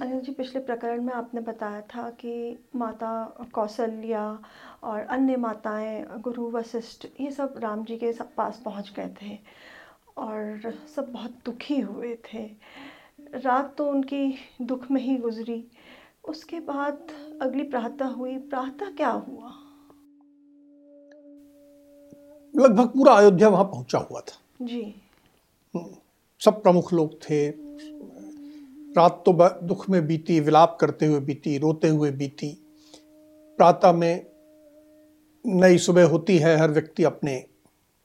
अनिल जी पिछले प्रकरण में आपने बताया था कि माता कौशल्या और अन्य माताएँ गुरु वशिष्ठ ये सब राम जी के सब पास पहुँच गए थे और सब बहुत दुखी हुए थे। रात तो उनकी दुख में ही गुजरी। उसके बाद अगली प्रातः हुई। प्रातः क्या हुआ? लगभग पूरा अयोध्या वहाँ पहुँचा हुआ था। जी। सब प्रमुख लोग थे। रात तो दुख में बीती विलाप करते हुए बीती रोते हुए बीती। प्रातः में नई सुबह होती है हर व्यक्ति अपने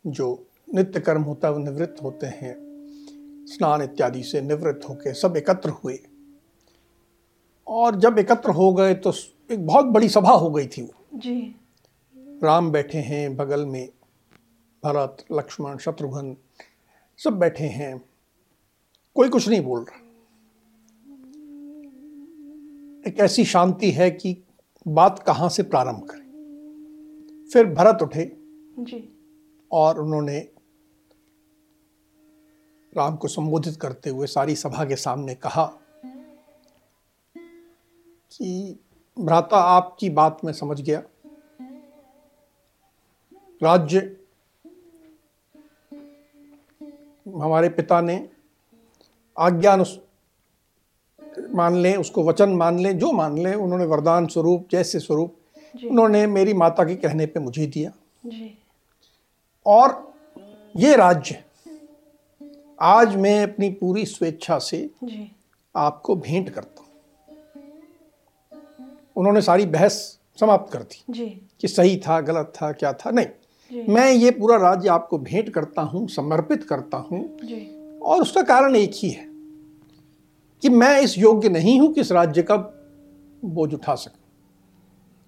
जो नित्य कर्म होता है वो निवृत्त होते हैं। स्नान इत्यादि से निवृत्त होकर सब एकत्र हुए। और जब एकत्र हो गए तो एक बहुत बड़ी सभा हो गई थी वो। जी। राम बैठे हैं बगल में भरत लक्ष्मण शत्रुघ्न सब बैठे हैं। कोई कुछ नहीं बोल रहा। एक ऐसी शांति है कि बात कहाँ से प्रारंभ करें। फिर भरत उठे। जी। और उन्होंने राम को संबोधित करते हुए सारी सभा के सामने कहा कि भ्राता आपकी बात में समझ गया। राज्य हमारे पिता ने आज्ञा मान लें उसको वचन मान लें जो मान लें उन्होंने वरदान स्वरूप जैसे स्वरूप उन्होंने मेरी माता के कहने पे मुझे दिया। जी। और ये राज्य आज मैं अपनी पूरी स्वेच्छा से जी। आपको भेंट करता हूँ। उन्होंने सारी बहस समाप्त कर दी जी। कि सही था गलत था क्या था? नहीं। मैं ये पूरा राज्य आपको भेंट करता हूँ समर्पित करता हूँ। और उसका कारण एक ही है। कि मैं इस योग्य नहीं हूँ कि इस राज्य का बोझ उठा सकूँ।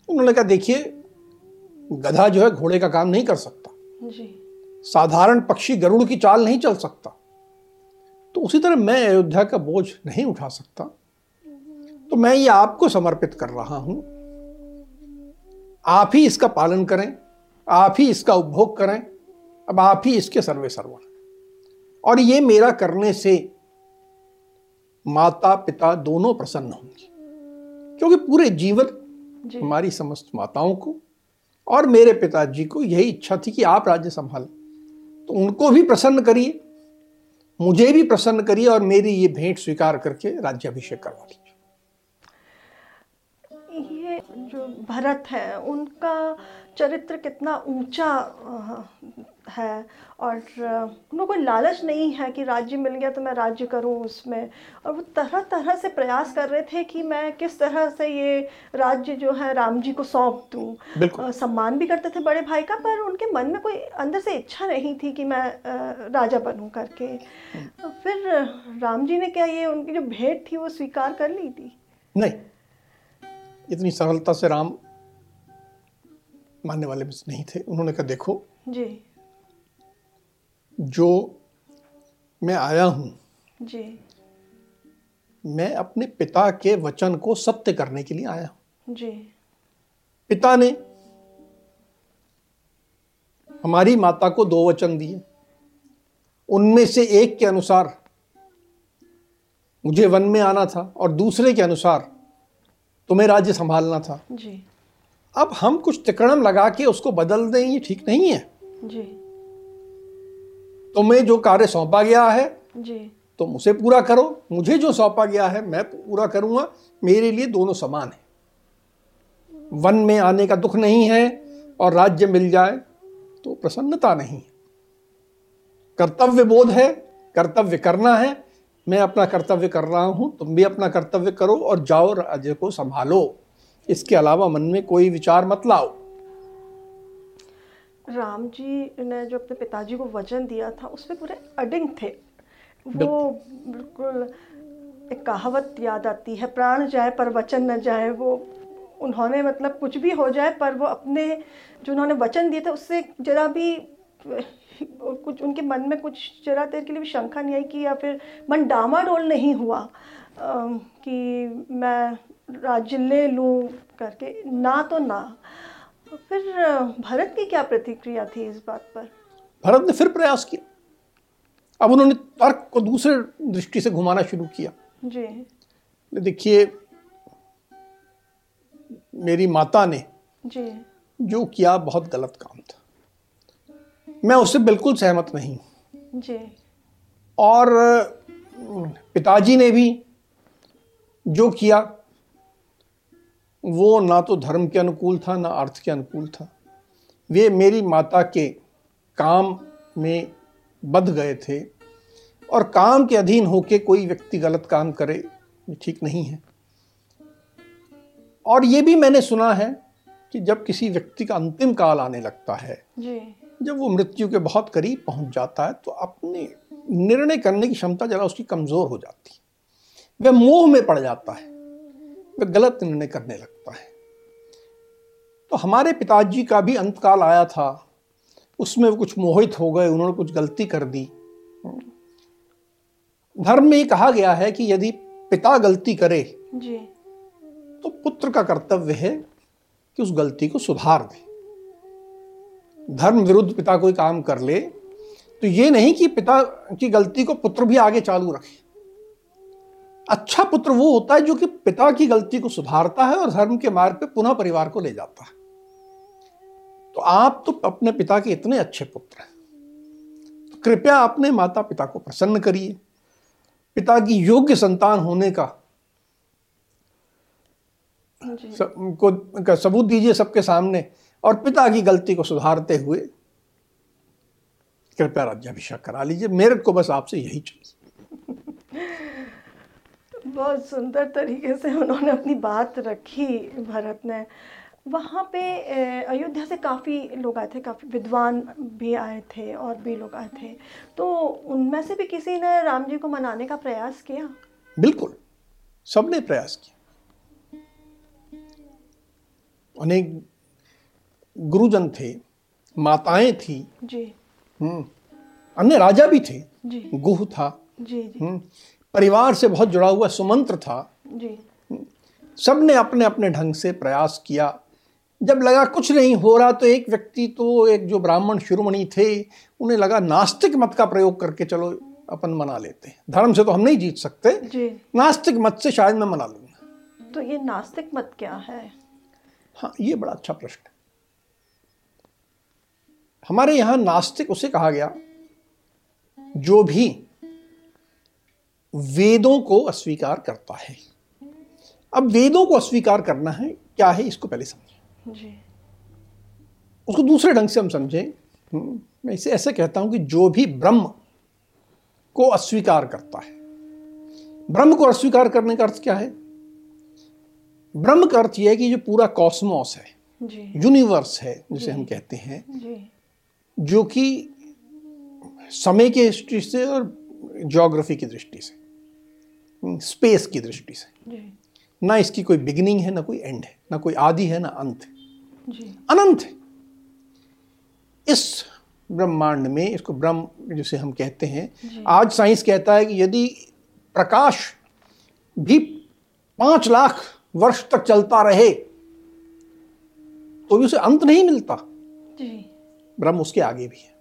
उन्होंने कहा देखिए गधा जो है घोड़े का काम नहीं कर सकता। जी। साधारण पक्षी गरुड़ की चाल नहीं चल सकता। तो उसी तरह मैं अयोध्या का बोझ नहीं उठा सकता। तो मैं ये आपको समर्पित कर रहा हूँ। आप ही इसका पालन करें आप ही इसका उपभोग करें। अब आप ही इसके सर्वे सर्वा और ये मेरा करने से माता पिता दोनों प्रसन्न होंगे। क्योंकि पूरे जीवन जी। हमारी समस्त माताओं को और मेरे पिताजी को यही इच्छा थी कि आप राज्य संभालें। तो उनको भी प्रसन्न करिए मुझे भी प्रसन्न करिए और मेरी ये भेंट स्वीकार करके राज्याभिषेक करवा लीजिए जो भरत है उनका चरित्र कितना ऊँचा है। और उनको कोई लालच नहीं है कि राज्य मिल गया तो मैं राज्य करूँ उसमें। और वो तरह तरह से प्रयास कर रहे थे कि मैं किस तरह से ये राज्य जो है राम जी को सौंप दूँ। सम्मान भी करते थे बड़े भाई का पर उनके मन में कोई अंदर से इच्छा नहीं थी कि मैं राजा बनूं करके। फिर राम जी ने क्या ये उनकी जो भेंट थी वो स्वीकार कर ली थी? नहीं। इतनी सरलता से राम मानने वाले भी नहीं थे। उन्होंने कहा देखो जी। जो मैं आया हूँ जी। मैं अपने पिता के वचन को सत्य करने के लिए आया हूँ। जी। पिता ने हमारी माता को दो वचन दिए। उनमें से एक के अनुसार मुझे वन में आना था और दूसरे के अनुसार तुम्हें राज्य संभालना था। जी। अब हम कुछ तिकड़म लगा के उसको बदल दें ये ठीक नहीं है। जी। तुम्हें जो कार्य सौंपा गया है जी। तुम उसे पूरा करो। मुझे जो सौंपा गया है मैं पूरा करूँगा। मेरे लिए दोनों समान है। वन में आने का दुख नहीं है और राज्य मिल जाए तो प्रसन्नता नहीं है। कर्तव्य बोध है कर्तव्य करना है मैं अपना कर्तव्य कर रहा हूँ तुम भी अपना कर्तव्य करो और जाओ राज्य को संभालो। इसके अलावा मन में कोई विचार मत लाओ। राम जी ने जो अपने पिताजी को वचन दिया था उसमें पूरे अडिंग थे। वो बिल्कुल। एक कहावत याद आती है प्राण जाए पर वचन न जाए। वो उन्होंने मतलब कुछ भी हो जाए पर वो अपने जो उन्होंने वचन दिए थे उससे जरा भी कुछ उनके मन में कुछ जरा देर के लिए भी शंका नहीं आई कि या फिर मन डामाडोल नहीं हुआ कि मैं राज्य ले लूँ करके। ना तो ना। फिर भरत की क्या प्रतिक्रिया थी इस बात पर? भरत ने फिर प्रयास किया। अब उन्होंने तर्क को दूसरे दृष्टि से घुमाना शुरू किया। जी। देखिए मेरी माता ने जी। जो किया बहुत गलत काम। मैं उससे बिल्कुल सहमत नहीं। जी। और पिताजी ने भी जो किया वो ना तो धर्म के अनुकूल था ना अर्थ के अनुकूल था। वे मेरी माता के काम में बध गए थे और काम के अधीन होके कोई व्यक्ति गलत काम करे ठीक नहीं है। और ये भी मैंने सुना है कि जब किसी व्यक्ति का अंतिम काल आने लगता है जी। जब वो मृत्यु के बहुत करीब पहुँच जाता है तो अपने निर्णय करने की क्षमता जरा उसकी कमज़ोर हो जाती है। वह मोह में पड़ जाता है। वह गलत निर्णय करने लगता है। तो हमारे पिताजी का भी अंतकाल आया था। उसमें वो कुछ मोहित हो गए उन्होंने कुछ गलती कर दी। धर्म में कहा गया है कि यदि पिता गलती करे जी। तो पुत्र का कर्तव्य है कि उस गलती को सुधार दे। धर्म विरुद्ध पिता कोई काम कर ले तो ये नहीं कि पिता की गलती को पुत्र भी आगे चालू रखे। अच्छा पुत्र वो होता है जो कि पिता की गलती को सुधारता है और धर्म के मार्ग पे पुनः परिवार को ले जाता है। तो आप तो अपने पिता के इतने अच्छे पुत्र हैं। तो कृपया अपने माता पिता को प्रसन्न करिए। पिता की योग्य संतान होने का सब, को का सबूत दीजिए सबके सामने। और पिता की गलती को सुधारते हुए कृपया राज्याभिषेक करा लीजिए। मेरे को बस आपसे यही चाहिए बहुत सुंदर तरीके से उन्होंने अपनी बात रखी भरत ने। वहाँ पे अयोध्या से काफ़ी लोग आए थे काफ़ी विद्वान भी आए थे और भी लोग आए थे। तो उनमें से भी किसी ने राम जी को मनाने का प्रयास किया? बिल्कुल। सबने प्रयास किया। अनेक गुरुजन थे माताएँ थी। जी। हम्म। अन्य राजा भी थे। जी। गुह था। जी जी। हम्म। परिवार से बहुत जुड़ा हुआ सुमंत्र था। जी। सबने अपने अपने ढंग से प्रयास किया। जब लगा कुछ नहीं हो रहा तो एक व्यक्ति तो एक जो ब्राह्मण शिरोमणि थे उन्हें लगा नास्तिक मत का प्रयोग करके चलो अपन मना लेते हैं। धर्म से तो हम नहीं जीत सकते। जी। नास्तिक मत से शायद मैं मना लूँगा। तो ये नास्तिक मत क्या है? हाँ ये बड़ा अच्छा प्रश्न है। हमारे यहाँ नास्तिक उसे कहा गया। जो भी वेदों को अस्वीकार करता है। अब वेदों को अस्वीकार करना है क्या है इसको पहले समझें। उसको दूसरे ढंग से हम समझें। हम्म, मैं इसे ऐसे कहता हूँ कि जो भी ब्रह्म को अस्वीकार करता है। ब्रह्म को अस्वीकार करने का अर्थ क्या है? ब्रह्म का अर्थ यह है कि जो पूरा कॉस्मोस है। जी। यूनिवर्स है जिसे हम कहते हैं। जी कि समय की दृष्टि से और ज्योग्राफी की दृष्टि से स्पेस की दृष्टि से। ना इसकी कोई बिगिनिंग है ना कोई एंड है ना कोई आदि है ना अंत है। जी। अनंत है। इस ब्रह्मांड में इसको ब्रह्म जिसे हम कहते हैं आज साइंस कहता है कि यदि प्रकाश भी पाँच लाख वर्ष तक चलता रहे तो भी उसे अंत नहीं मिलता। जी। ब्रह्म उसके आगे भी है।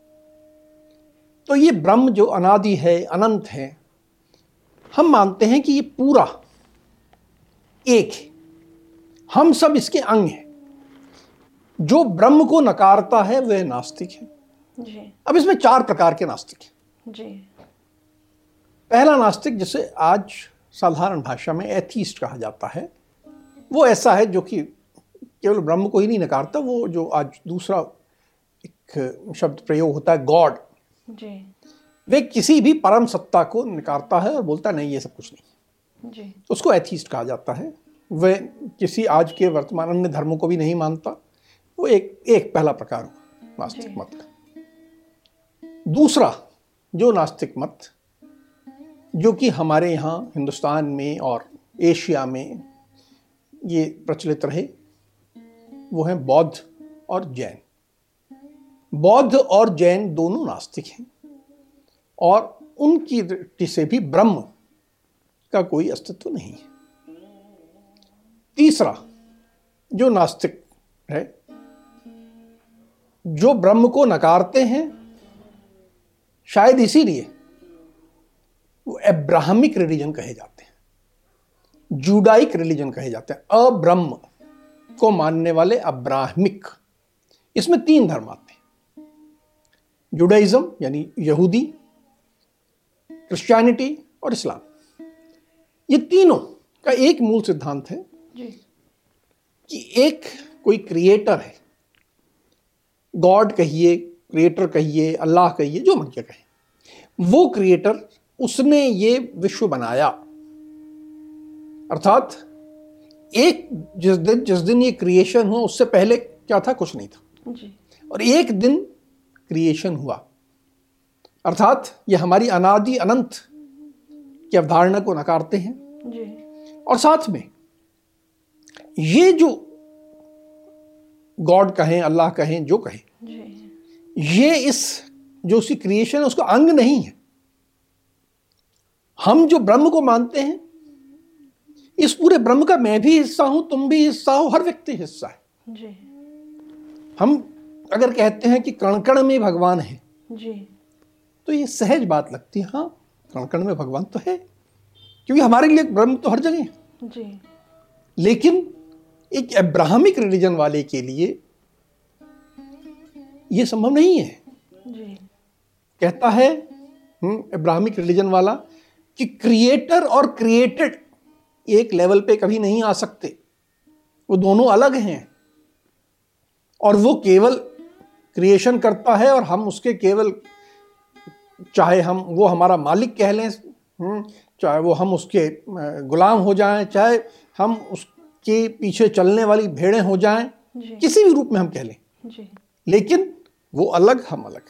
तो ये ब्रह्म जो अनादि है अनंत है हम मानते हैं कि ये पूरा एक है। हम सब इसके अंग हैं। जो ब्रह्म को नकारता है वह नास्तिक है। जी। अब इसमें चार प्रकार के नास्तिक हैं। जी। पहला नास्तिक जिसे आज साधारण भाषा में एथीस्ट कहा जाता है वो ऐसा है जो कि केवल ब्रह्म को ही नहीं नकारता वो जो आज दूसरा एक शब्द प्रयोग होता है गॉड जी। वे किसी भी परम सत्ता को नकारता है और बोलता नहीं ये सब कुछ नहीं जी। उसको एथीस्ट कहा जाता है। वह किसी आज के वर्तमान अन्य धर्मों को भी नहीं मानता। वो एक एक पहला प्रकार हुआ नास्तिक मत। का दूसरा जो नास्तिक मत जो कि हमारे यहाँ हिंदुस्तान में और एशिया में ये प्रचलित रहे वो हैं बौद्ध और जैन। बौद्ध और जैन दोनों नास्तिक हैं। और उनकी दृष्टि से भी ब्रह्म का कोई अस्तित्व नहीं है। तीसरा, जो नास्तिक है, जो ब्रह्म को नकारते हैं, शायद इसीलिए वो एब्राहमिक रिलीजन कहे जाते हैं, जूडाइक रिलीजन कहे जाते हैं, अब्रह्म को मानने वाले अब्राहमिक। इसमें तीन धर्म आते हैं। जुडाइज्म यानी यहूदी क्रिश्चियनिटी और इस्लाम। ये तीनों का एक मूल सिद्धांत है जी। कि एक कोई क्रिएटर है। गॉड कहिए क्रिएटर कहिए अल्लाह कहिए जो मन कहे। वो क्रिएटर उसने ये विश्व बनाया। अर्थात एक जिस दिन जिस दिन ये क्रिएशन हुआ उससे पहले क्या था? कुछ नहीं था। जी। और एक दिन क्रिएशन हुआ। अर्थात ये हमारी अनादि अनंत की अवधारणा को नकारते हैं। जी। और साथ में ये जो गॉड कहें अल्लाह कहें जो कहें ये इस जो उसकी क्रिएशन है उसका अंग नहीं है। हम जो ब्रह्म को मानते हैं इस पूरे ब्रह्म का मैं भी हिस्सा हूँ तुम भी हिस्सा हो हर व्यक्ति हिस्सा है। जी। हम अगर कहते हैं कि कण कण में भगवान है जी। तो ये सहज बात लगती है हाँ कण कण में भगवान तो है क्योंकि हमारे लिए ब्रह्म तो हर जगह है। जी। लेकिन एक अब्राहमिक रिलीजन वाले के लिए यह संभव नहीं है। जी। कहता है अब्राहमिक रिलीजन वाला कि क्रिएटर और क्रिएटेड एक लेवल पे कभी नहीं आ सकते। वो दोनों अलग हैं। और वो केवल क्रिएशन करता है और हम उसके केवल चाहे हम वो हमारा मालिक कह लें हम्म, चाहे वो हम उसके गुलाम हो जाएँ चाहे हम उसके पीछे चलने वाली भेड़ें हो जाएँ किसी भी रूप में हम कह लें। जी। लेकिन वो अलग हम अलग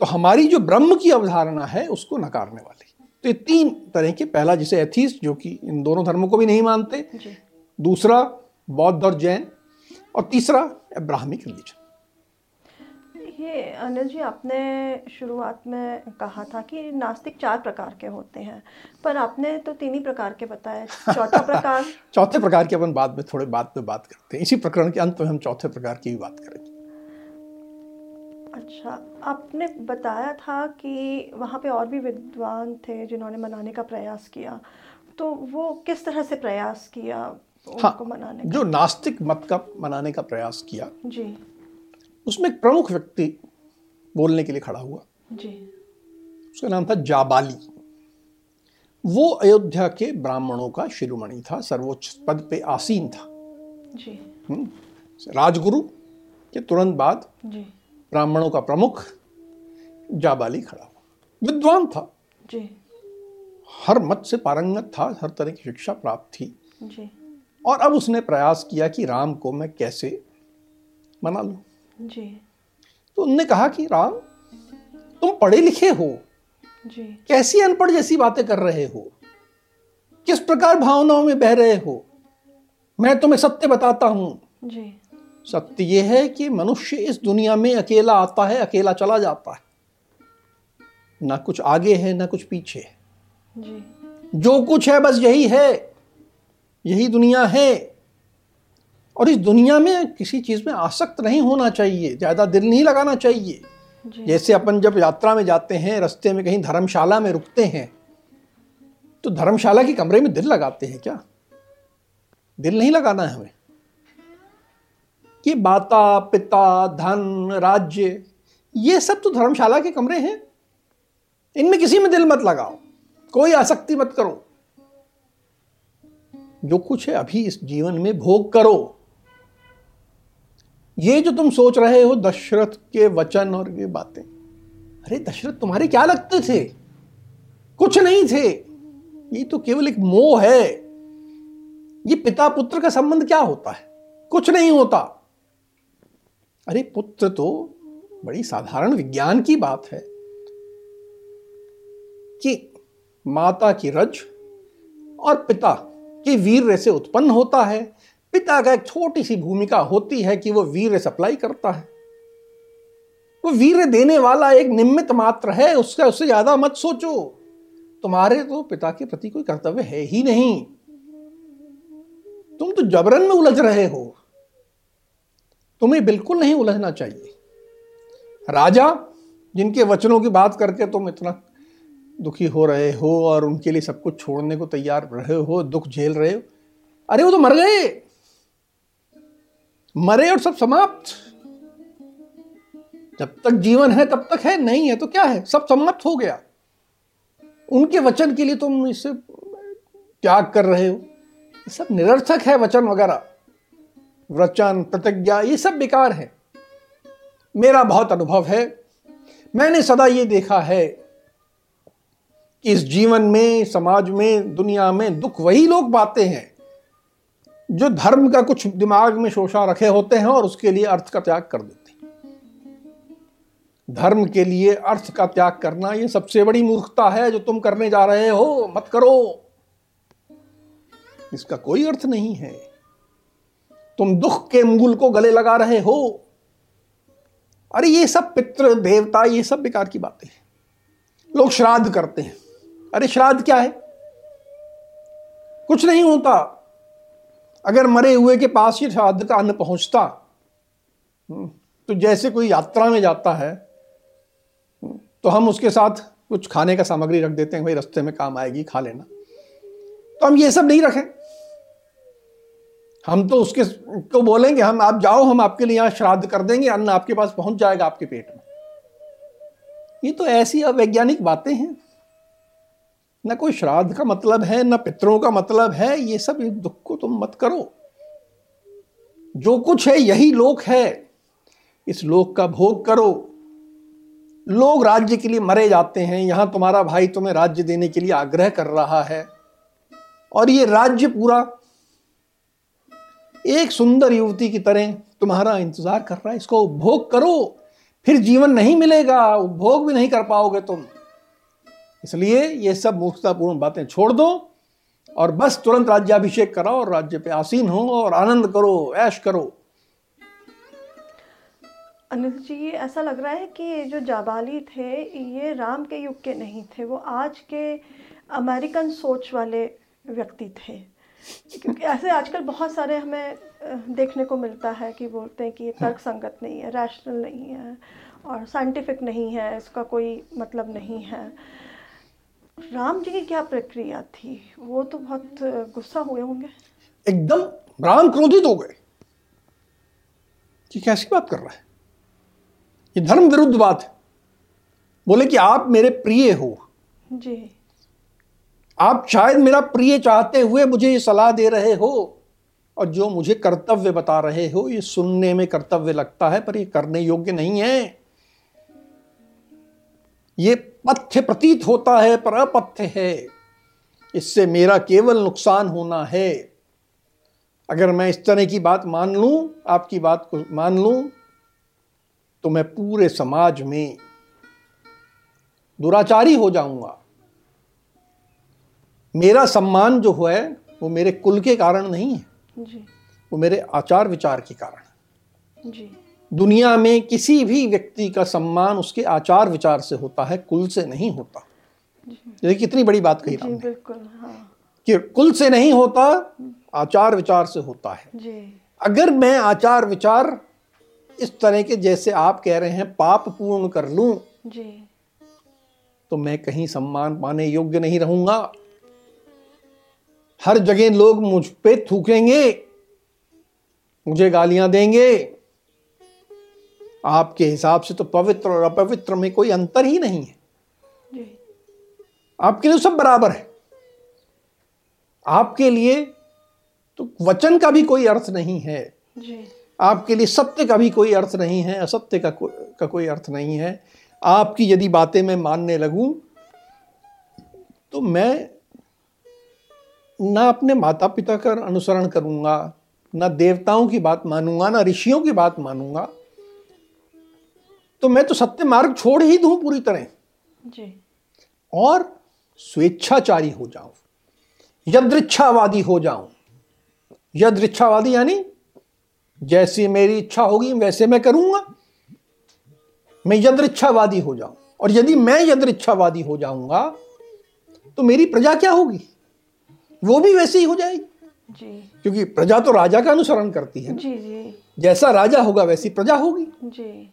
तो हमारी जो ब्रह्म की अवधारणा है उसको नकारने वाली। तो ये तीन तरह के पहला जिसे एथीस्ट जो कि इन दोनों धर्मों को भी नहीं मानते दूसरा बौद्ध और जैन और तीसरा अब्राहमिक रिलीजन ये अनिल जी आपने शुरुआत में कहा था कि नास्तिक चार प्रकार के होते हैं पर आपने तो तीन ही प्रकार के बताए चौथा प्रकार? चौथे प्रकार की अपन बाद में थोड़े बाद में बात करते हैं। इसी प्रकरण के अंत में हम चौथे प्रकार की भी बात करेंगे। अच्छा आपने बताया था कि वहाँ पे और भी विद्वान थे जिन्होंने मनाने का प्रयास किया तो वो किस तरह से प्रयास किया हाँ मनाने का? जो नास्तिक मत का मनाने का प्रयास किया जी। उसमें एक प्रमुख व्यक्ति बोलने के लिए खड़ा हुआ। जी। उसका नाम था जाबाली। वो अयोध्या के ब्राह्मणों का शिरोमणि था सर्वोच्च पद पे आसीन था। जी। हम्म, राजगुरु के तुरंत बाद जी। ब्राह्मणों का प्रमुख जाबाली खड़ा हुआ। विद्वान था। जी। हर मत से पारंगत था हर तरह की शिक्षा प्राप्त थी। जी। और अब उसने प्रयास किया कि राम को मैं कैसे मना लूँ। जी। तो उनने कहा कि राम तुम पढ़े लिखे हो। जी। कैसी अनपढ़ जैसी बातें कर रहे हो? किस प्रकार भावनाओं में बह रहे हो? मैं तुम्हें सत्य बताता हूँ। जी। सत्य यह है कि मनुष्य इस दुनिया में अकेला आता है अकेला चला जाता है। ना कुछ आगे है ना कुछ पीछे। है जी। जो कुछ है बस यही है। यही दुनिया है। और इस दुनिया में किसी चीज़ में आसक्त नहीं होना चाहिए ज़्यादा दिल नहीं लगाना चाहिए। जैसे अपन जब यात्रा में जाते हैं रास्ते में कहीं धर्मशाला में रुकते हैं तो धर्मशाला के कमरे में दिल लगाते हैं क्या? दिल नहीं लगाना है हमें। ये माता पिता धन राज्य ये सब तो धर्मशाला के कमरे हैं। इनमें किसी में दिल मत लगाओ कोई आसक्ति मत करो। जो कुछ है अभी इस जीवन में भोग करो। ये जो तुम सोच रहे हो दशरथ के वचन और ये बातें। अरे, दशरथ, तुम्हारे क्या लगते थे? कुछ नहीं थे। ये तो केवल एक मोह है। ये पिता पुत्र का संबंध क्या होता है? कुछ नहीं होता। अरे, पुत्र तो बड़ी साधारण विज्ञान की बात है कि माता की रज और पिता के वीर से उत्पन्न होता है। पिता का एक छोटी सी भूमिका होती है कि वो वीर सप्लाई करता है। वो वीर देने वाला एक निमित्त मात्र है, उसका उससे ज़्यादा मत सोचो। तुम्हारे तो पिता के प्रति कोई कर्तव्य है ही नहीं। तुम तो जबरन में उलझ रहे हो। तुम्हें बिल्कुल नहीं उलझना चाहिए। राजा, जिनके वचनों की बात करके तुम इतना दुखी हो रहे हो और उनके लिए सब कुछ छोड़ने को तैयार रहे हो, दुख झेल रहे हो, अरे वो तो मर गए। मरे और सब समाप्त। जब तक जीवन है, तब तक है, नहीं है तो क्या है? सब समाप्त हो गया। उनके वचन के लिए तुम इससे त्याग कर रहे हो। सब निरर्थक है वचन वगैरह। वचन, प्रतिज्ञा, ये सब बेकार है। मेरा बहुत अनुभव है। मैंने सदा ये देखा है कि इस जीवन में, समाज में, दुनिया में दुख वही लोग पाते हैं। जो धर्म का कुछ दिमाग में शोषा रखे होते हैं और उसके लिए अर्थ का त्याग कर देते हैं। धर्म के लिए अर्थ का त्याग करना ये सबसे बड़ी मूर्खता है जो तुम करने जा रहे हो, मत करो। इसका कोई अर्थ नहीं है। तुम दुख के मूल को गले लगा रहे हो। अरे ये सब पितृ, देवता, ये सब बेकार की बातें हैं। लोग श्राद्ध करते हैं। अरे श्राद्ध क्या है? कुछ नहीं होता। अगर मरे हुए के पास ही श्राद्ध का अन्न पहुँचता हम्म, तो जैसे कोई यात्रा में जाता है हम्म, तो हम उसके साथ कुछ खाने का सामग्री रख देते हैं भाई रास्ते में काम आएगी खा लेना। तो हम ये सब नहीं रखें। हम तो उसके को बोलेंगे हम आप जाओ हम आपके लिए यहाँ श्राद्ध कर देंगे अन्न आपके पास पहुँच जाएगा आपके पेट में। ये तो ऐसी अवैज्ञानिक बातें हैं। न कोई श्राद्ध का मतलब है, न पितरों का मतलब है, ये सब दुख को तुम मत करो। जो कुछ है, यही लोक है। इस लोक का भोग करो। लोग राज्य के लिए मरे जाते हैं। यहाँ तुम्हारा भाई तुम्हें राज्य देने के लिए आग्रह कर रहा है। और ये राज्य पूरा एक सुंदर युवती की तरह तुम्हारा इंतज़ार कर रहा है। इसको उपभोग करो। फिर जीवन नहीं मिलेगा। उपभोग भी नहीं कर पाओगे तुम। इसलिए ये सब मूर्खतापूर्ण बातें छोड़ दो और बस तुरंत राज्याभिषेक कराओ और राज्य पे आसीन हो और आनंद करो, ऐश करो। अनिल जी ये ऐसा लग रहा है कि ये जो जाबाली थे, ये राम के युग के नहीं थे, वो आज के अमेरिकन सोच वाले व्यक्ति थे। क्योंकि ऐसे आजकल बहुत सारे हमें देखने को मिलता है कि बोलते हैं कि ये तर्क संगत नहीं है रैशनल नहीं है और साइंटिफिक नहीं है, इसका कोई मतलब नहीं है। राम जी की क्या प्रक्रिया थी? वो तो बहुत गुस्सा हुए होंगे। एकदम राम क्रोधित हो गए। कि कैसी बात कर रहा है? ये धर्म विरुद्ध बात है। बोले कि आप मेरे प्रिय हो। जी। आप शायद मेरा प्रिय चाहते हुए मुझे ये सलाह दे रहे हो और जो मुझे कर्तव्य बता रहे हो ये सुनने में कर्तव्य लगता है पर ये करने योग्य नहीं है। ये पथ्य प्रतीत होता है पर अपथ्य है। इससे मेरा केवल नुकसान होना है। अगर मैं इस तरह की बात मान लूँ आपकी बात को मान लूँ तो मैं पूरे समाज में दुराचारी हो जाऊँगा। मेरा सम्मान जो है वो मेरे कुल के कारण नहीं है। जी। वो मेरे आचार विचार के कारण जी। दुनिया में किसी भी व्यक्ति का सम्मान उसके आचार विचार से होता है कुल से नहीं होता। ये कितनी बड़ी बात कही राम बिल्कुल हाँ। कि कुल से नहीं होता आचार विचार से होता है। जी। अगर मैं आचार विचार इस तरह के जैसे आप कह रहे हैं पाप पूर्ण कर लूँ जी। तो मैं कहीं सम्मान पाने योग्य नहीं रहूँगा। हर जगह लोग मुझ पे थूकेंगे मुझे गालियाँ देंगे। आपके हिसाब से तो पवित्र और अपवित्र में कोई अंतर ही नहीं है। आपके लिए सब बराबर है। आपके लिए तो वचन का भी कोई अर्थ नहीं है। जी। आपके लिए सत्य का भी कोई अर्थ नहीं है असत्य का को, का कोई अर्थ नहीं है। आपकी यदि बातें मैं मानने लगूं तो मैं ना अपने माता पिता का अनुसरण करूँगा ना देवताओं की बात मानूँगा ना ऋषियों की बात मानूँगा। तो मैं तो सत्य मार्ग छोड़ ही दूँ पूरी तरह। जी। और स्वेच्छाचारी हो जाऊँ यदृच्छावादी हो जाऊँ। यदृच्छावादी यानी जैसी मेरी इच्छा होगी वैसे मैं करूँगा। मैं यदृच्छावादी हो जाऊँ। और यदि मैं यदृच्छावादी हो जाऊँगा तो मेरी प्रजा क्या होगी? वो भी वैसे ही हो जाएगी। जी। क्योंकि प्रजा तो राजा का अनुसरण करती है जी जी। जैसा राजा होगा वैसी प्रजा होगी। जी।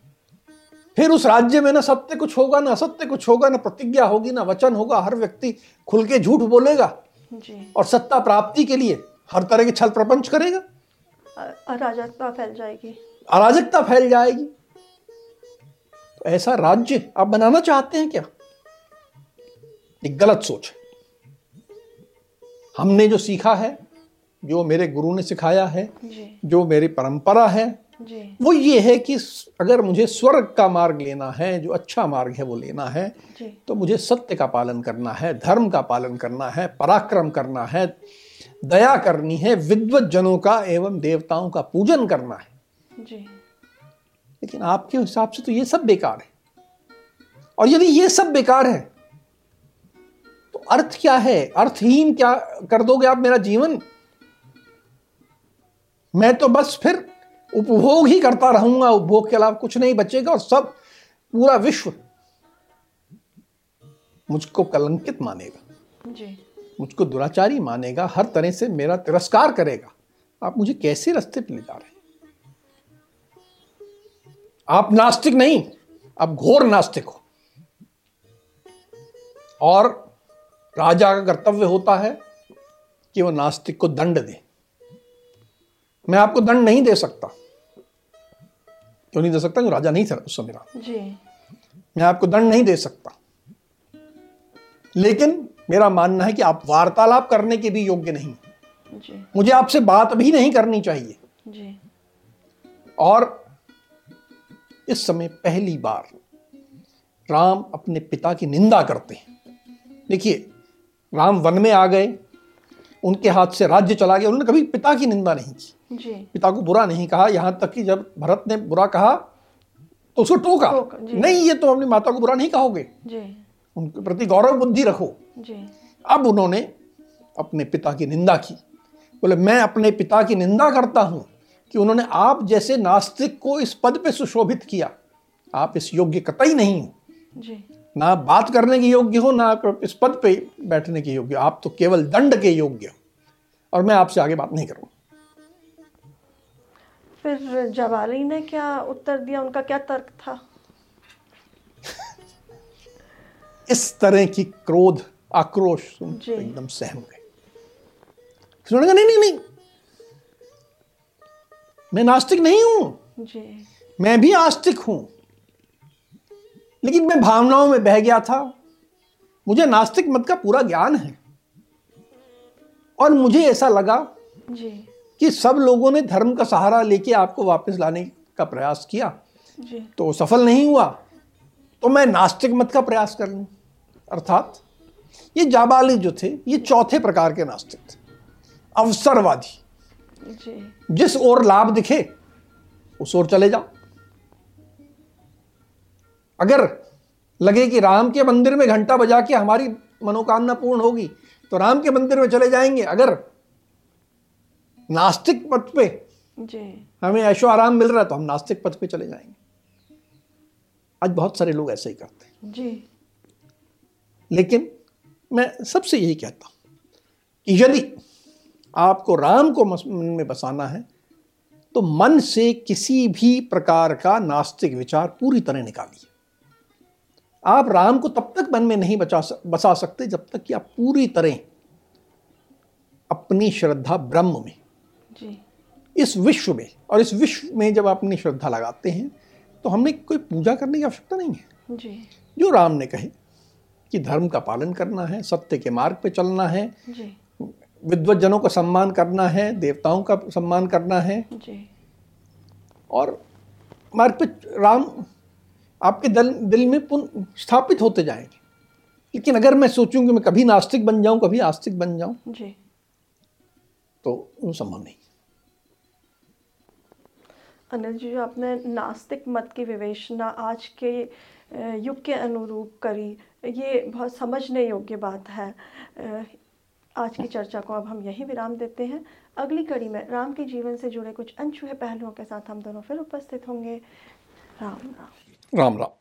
फिर उस राज्य में ना सत्य कुछ होगा ना असत्य कुछ होगा ना प्रतिज्ञा होगी ना वचन होगा हर व्यक्ति खुल के झूठ बोलेगा। जी। और सत्ता प्राप्ति के लिए हर तरह के छल प्रपंच करेगा। अराजकता फैल जाएगी। अराजकता फैल जाएगी। तो ऐसा राज्य आप बनाना चाहते हैं क्या? एक गलत सोच है। हमने जो सीखा है जो मेरे गुरु ने सिखाया है जी। जो मेरी परंपरा है वो ये है कि अगर मुझे स्वर्ग का मार्ग लेना है जो अच्छा मार्ग है वो लेना है जी। तो मुझे सत्य का पालन करना है धर्म का पालन करना है पराक्रम करना है दया करनी है विद्वत जनों का एवं देवताओं का पूजन करना है। जी। लेकिन आपके हिसाब से तो ये सब बेकार है। और यदि ये सब बेकार है तो अर्थ क्या है? अर्थहीन क्या कर दोगे आप मेरा जीवन? मैं तो बस फिर उपभोग ही करता रहूँगा उपभोग के अलावा कुछ नहीं बचेगा और सब पूरा विश्व मुझको कलंकित मानेगा। जी। मुझको दुराचारी मानेगा हर तरह से मेरा तिरस्कार करेगा। आप मुझे कैसे रास्ते पे ले जा रहे हैं? आप नास्तिक नहीं आप घोर नास्तिक हो। और राजा का कर्तव्य होता है कि वो नास्तिक को दंड दे। मैं आपको दंड नहीं दे सकता। क्यों नहीं दे सकता? क्यों राजा नहीं था उस समय जी। मैं आपको दंड नहीं दे सकता। लेकिन मेरा मानना है कि आप वार्तालाप करने के भी योग्य नहीं। जी। मुझे आपसे बात भी नहीं करनी चाहिए। जी। और इस समय पहली बार राम अपने पिता की निंदा करते हैं। देखिए राम वन में आ गए। उनके हाथ से राज्य चला गया। उन्होंने कभी पिता की निंदा नहीं की। जी। पिता को बुरा नहीं कहा। यहाँ तक कि जब भरत ने बुरा कहा तो उसको टोका। नहीं ये तो अपनी माता को बुरा नहीं कहोगे। उनके प्रति गौरव बुद्धि रखो। जी। अब उन्होंने अपने पिता की निंदा की। बोले मैं अपने पिता की निंदा करता हूँ कि उन्होंने आप जैसे नास्तिक को इस पद पे सुशोभित किया। आप इस योग्य कतई नहीं हो। ना बात करने के योग्य हो ना इस पद पे बैठने के योग्य आप तो केवल दंड के योग्य हो। और मैं आपसे आगे बात नहीं करूँगा। फिर जवाली ने क्या उत्तर दिया? उनका क्या तर्क था? इस तरह की क्रोध आक्रोश सुन एकदम सहम गए। सुनेगा नहीं नहीं नहीं। मैं नास्तिक नहीं हूँ। जी। मैं भी आस्तिक हूँ। लेकिन मैं भावनाओं में बह गया था। मुझे नास्तिक मत का पूरा ज्ञान है। और मुझे ऐसा लगा जी। कि सब लोगों ने धर्म का सहारा लेके आपको वापस लाने का प्रयास किया। जी। तो सफल नहीं हुआ तो मैं नास्तिक मत का प्रयास कर लूँ। अर्थात ये जाबाली जो थे ये चौथे प्रकार के नास्तिक थे। अवसरवादी। जी। जिस ओर लाभ दिखे उस ओर चले जाओ। अगर लगे कि राम के मंदिर में घंटा बजा के हमारी मनोकामना पूर्ण होगी तो राम के मंदिर में चले जाएँगे। अगर नास्तिक पथ पे जी। हमें ऐशो आराम मिल रहा है तो हम नास्तिक पथ पे चले जाएँगे। आज बहुत सारे लोग ऐसे ही करते हैं। जी। लेकिन मैं सबसे यही कहता हूँ कि यदि आपको राम को मन में बसाना है तो मन से किसी भी प्रकार का नास्तिक विचार पूरी तरह निकालिए। आप राम को तब तक मन में नहीं बचा बसा सकते जब तक कि आप पूरी तरह अपनी श्रद्धा ब्रह्म में। जी। इस विश्व में और इस विश्व में जब आप अपनी श्रद्धा लगाते हैं तो हमने कोई पूजा करने की आवश्यकता नहीं है। जी। जो राम ने कहे कि धर्म का पालन करना है सत्य के मार्ग पे चलना है जी। विद्वत जनों का सम्मान करना है देवताओं का सम्मान करना है जी। और मार्ग पे राम आपके दल दिल में पुनः स्थापित होते जाएँगे। लेकिन अगर मैं सोचूं कि मैं कभी नास्तिक बन जाऊँ कभी आस्तिक बन जाऊँ जी। तो संभव नहीं। अनिल जी जो आपने नास्तिक मत की विवेचना आज के युग के अनुरूप करी ये बहुत समझने योग्य बात है। आज की चर्चा को अब हम यही विराम देते हैं। अगली कड़ी में राम के जीवन से जुड़े कुछ अनछुए पहलुओं के साथ हम दोनों फिर उपस्थित होंगे। राम राम। राम राम